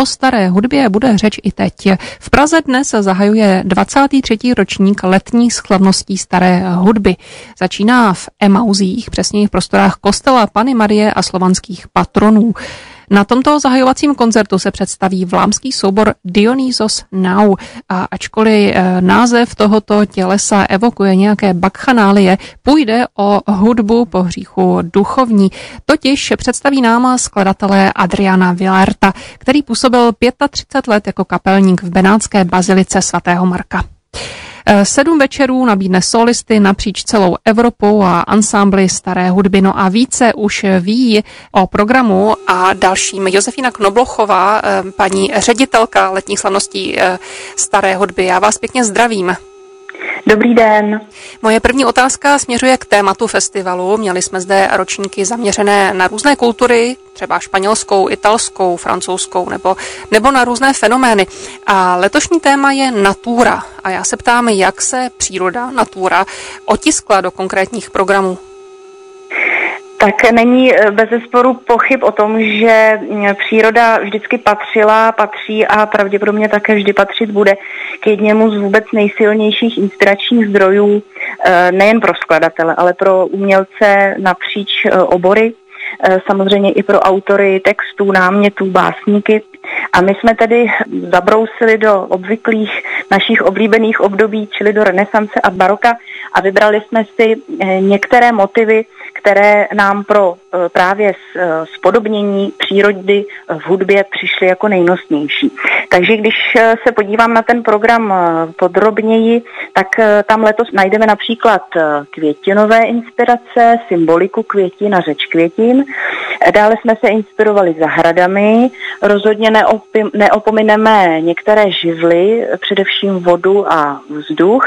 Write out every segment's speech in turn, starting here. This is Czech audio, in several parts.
O staré hudbě bude řeč i teď. V Praze dnes zahajuje 23. ročník letních slavností staré hudby. Začíná v Emauzích, přesně v prostorách kostela Pany Marie a slovanských patronů. Na tomto zahajovacím koncertu se představí vlámský soubor Dionysos Now a ačkoliv eh, název tohoto tělesa evokuje nějaké bakchanálie, půjde o hudbu po hříchu duchovní. Totiž představí nám skladatelé Adriana Villarta, který působil 35 let jako kapelník v Benátské bazilice svatého Marka. Eh, sedm večerů nabídne solisty napříč celou Evropou a ansámbly staré hudby. No a více už ví o programu a dalším Josefina Knoblochová, eh, paní ředitelka letních slavností eh, staré hudby. Já vás pěkně zdravím. Dobrý den. Moje první otázka směřuje k tématu festivalu. Měli jsme zde ročníky zaměřené na různé kultury, třeba španělskou, italskou, francouzskou nebo, nebo na různé fenomény. A letošní téma je natura. A já se ptám, jak se příroda, natura otiskla do konkrétních programů tak není eh, bez zesporu pochyb o tom, že mm, příroda vždycky patřila, patří a pravděpodobně také vždy patřit bude k jedněmu z vůbec nejsilnějších inspiračních zdrojů eh, nejen pro skladatele, ale pro umělce napříč eh, obory, samozřejmě i pro autory textů, námětů, básníky. A my jsme tedy zabrousili do obvyklých našich oblíbených období, čili do renesance a baroka a vybrali jsme si některé motivy, které nám pro e, právě e, spodobnění přírody v hudbě přišly jako nejnosnější. Takže když se podívám na ten program podrobněji, tak tam letos najdeme například květinové inspirace, symboliku květin a řeč květin. Dále jsme se inspirovali zahradami, rozhodně neopomineme některé živly, především vodu a vzduch.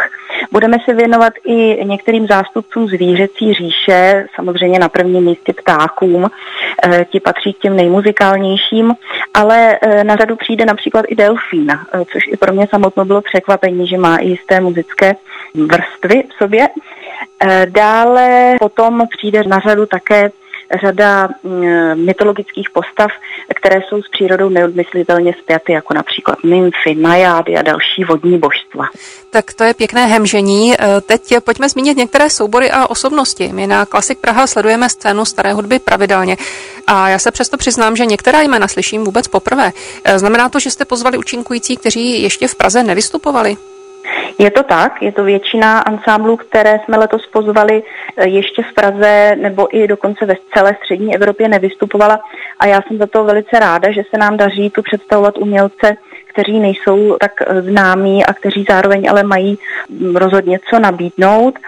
Budeme se věnovat i některým zástupcům zvířecí říše, samozřejmě na prvním místě ptákům, eh, ti patří k těm nejmuzikálnějším, ale eh, na řadu přijde například i delfín, eh, což i pro mě samotno bylo překvapení, že má i jisté muzické vrstvy v sobě. Dále potom přijde na řadu také řada mm, mytologických postav, které jsou s přírodou neodmyslitelně spjaty, jako například nymfy, najády a další vodní božstva. Tak to je pěkné hemžení. E, teď pojďme zmínit některé soubory a osobnosti. My na Klasik Praha sledujeme scénu staré hudby pravidelně a já se přesto přiznám, že některá jména slyším vůbec poprvé. E, znamená to, že jste pozvali účinkující, kteří ještě v Praze nevystupovali? Je to tak, je to většina ansámblů, které jsme letos pozvali eh, ještě v Praze nebo i dokonce ve celé střední Evropě nevystupovala. A já jsem za to velice ráda, že se nám daří tu představovat umělce, kteří nejsou tak eh, známí a kteří zároveň ale mají mm, rozhodně co nabídnout.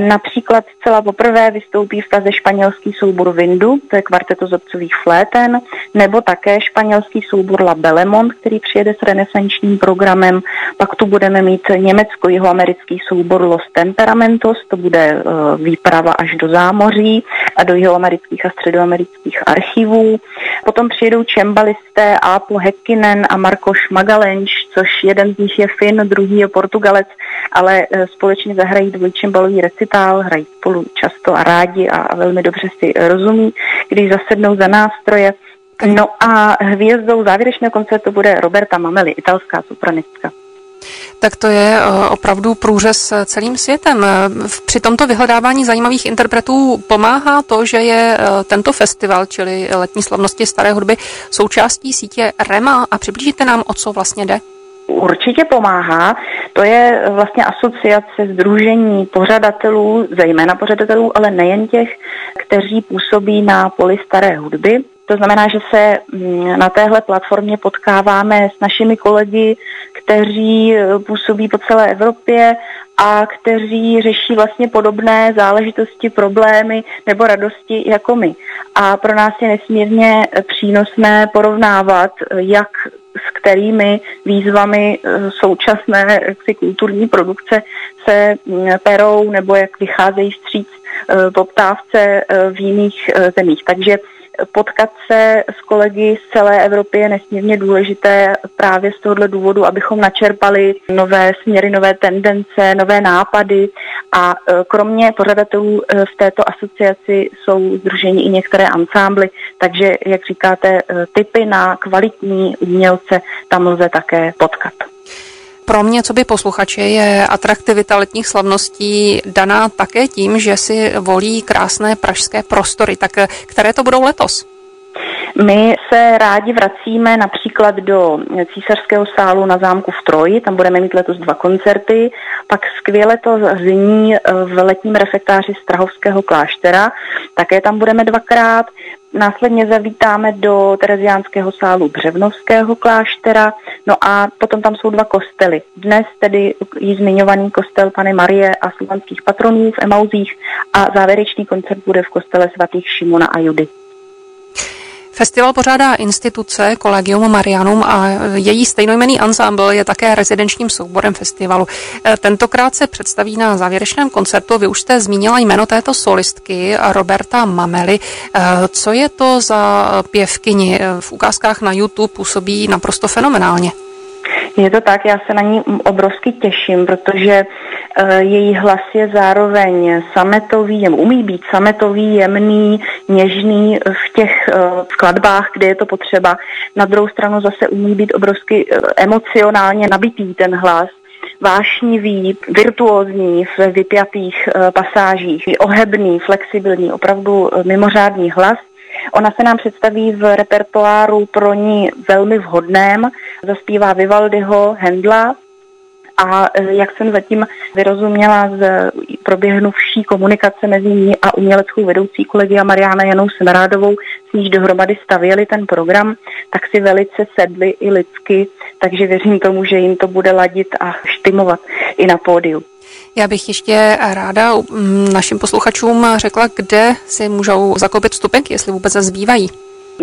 Například zcela poprvé vystoupí v Praze španělský soubor Vindu, to je kvarteto zobcových fléten, nebo také španělský soubor La Belemont, který přijede s renesančním programem. Pak tu budeme mít německo-jihoamerický soubor Los Temperamentos, to bude uh, výprava až do zámoří a do jihoamerických a středoamerických archivů. Potom přijedou čembalisté Apo Hekkinen a Markoš Magalenč, což jeden z nich je Fin, druhý je Portugalec, ale uh, společně zahrají dvojčembalový recitál, hrají spolu často a rádi a, a velmi dobře si rozumí, když zasednou za nástroje. No a hvězdou závěrečného koncertu bude Roberta Mameli, italská sopranistka tak to je eh, opravdu průřez celým světem. Při tomto vyhledávání zajímavých interpretů pomáhá to, že je eh, tento festival, čili letní slavnosti staré hudby, součástí sítě REMA a přiblížíte nám, o co vlastně jde? Určitě pomáhá. To je vlastně asociace združení pořadatelů, zejména pořadatelů, ale nejen těch, kteří působí na poli staré hudby. To znamená, že se mm, na téhle platformě potkáváme s našimi kolegy, kteří eh, působí po celé Evropě a kteří řeší vlastně podobné záležitosti, problémy nebo radosti jako my. A pro nás je nesmírně přínosné porovnávat, jak s kterými výzvami eh, současné jaksi, kulturní produkce se mm, perou nebo jak vycházejí vstříc eh, poptávce v jiných zemích. Takže potkat se s kolegy z celé Evropy je nesmírně důležité právě z tohohle důvodu, abychom načerpali nové směry, nové tendence, nové nápady A kromě pořadatelů v této asociaci jsou združení i některé ansámbly, takže, jak říkáte, typy na kvalitní umělce tam lze také potkat. Pro mě, co by posluchače, je atraktivita letních slavností daná také tím, že si volí krásné pražské prostory. Tak které to budou letos? My se rádi vracíme například do císařského sálu na zámku v Troji, tam budeme mít letos dva koncerty, pak skvěle to zní v letním refektáři Strahovského kláštera, také tam budeme dvakrát. Následně zavítáme do Tereziánského sálu Břevnovského kláštera, no a potom tam jsou dva kostely. Dnes tedy jí zmiňovaný kostel Pany Marie a slovanských patronů v Emauzích a závěrečný koncert bude v kostele svatých Šimona a Judy. Festival pořádá instituce Collegium Marianum a její stejnojmený ensemble je také rezidenčním souborem festivalu. E, tentokrát se představí na závěrečném koncertu. Vy už jste zmínila jméno této solistky Roberta Mamely. E, co je to za pěvkyni? E, v ukázkách na YouTube působí naprosto fenomenálně. Je to tak, já se na ní obrovsky těším, protože uh, její hlas je zároveň sametový, umí být sametový, jemný, něžný v těch uh, skladbách, kde je to potřeba. Na druhou stranu zase umí být obrovsky uh, emocionálně nabitý ten hlas. Vášnivý, virtuózní v vypjatých pasážích, ohebný, flexibilní, opravdu mimořádný hlas Ona se nám představí v repertoáru pro ní velmi vhodném. Zaspívá Vivaldiho, Hendla, a e, jak jsem zatím vyrozuměla z proběhnuvší komunikace mezi ní a uměleckou vedoucí kolegia Mariána Janou Semerádovou, s níž dohromady stavěli ten program, tak si velice sedli i lidsky, takže věřím tomu, že jim to bude ladit a štimovat i na pódiu. Já bych ještě ráda mm, našim posluchačům řekla, kde si můžou zakoupit vstupenky, jestli vůbec zbývají.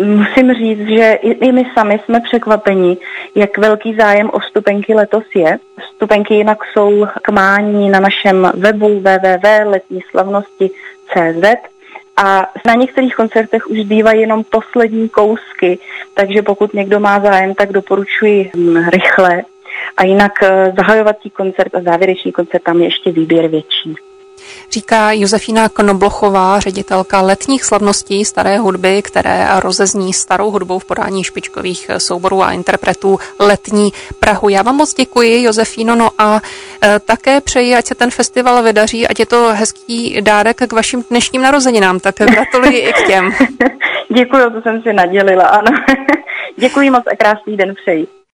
Musím říct, že i my sami jsme překvapeni, jak velký zájem o vstupenky letos je. Vstupenky jinak jsou k mání na našem webu www.letníslavnosti.cz a na některých koncertech už zbývají jenom poslední kousky, takže pokud někdo má zájem, tak doporučuji hm, rychle a jinak eh, zahajovací koncert a závěrečný koncert tam je ještě výběr větší. Říká Josefína Knoblochová, ředitelka letních slavností staré hudby, které rozezní starou hudbou v podání špičkových souborů a interpretů letní Prahu. Já vám moc děkuji, Josefíno, no a e, také přeji, ať se ten festival vydaří, ať je to hezký dárek k vašim dnešním narozeninám, tak gratuluji i k těm. Děkuji, to jsem si nadělila, ano. děkuji moc a krásný den přeji.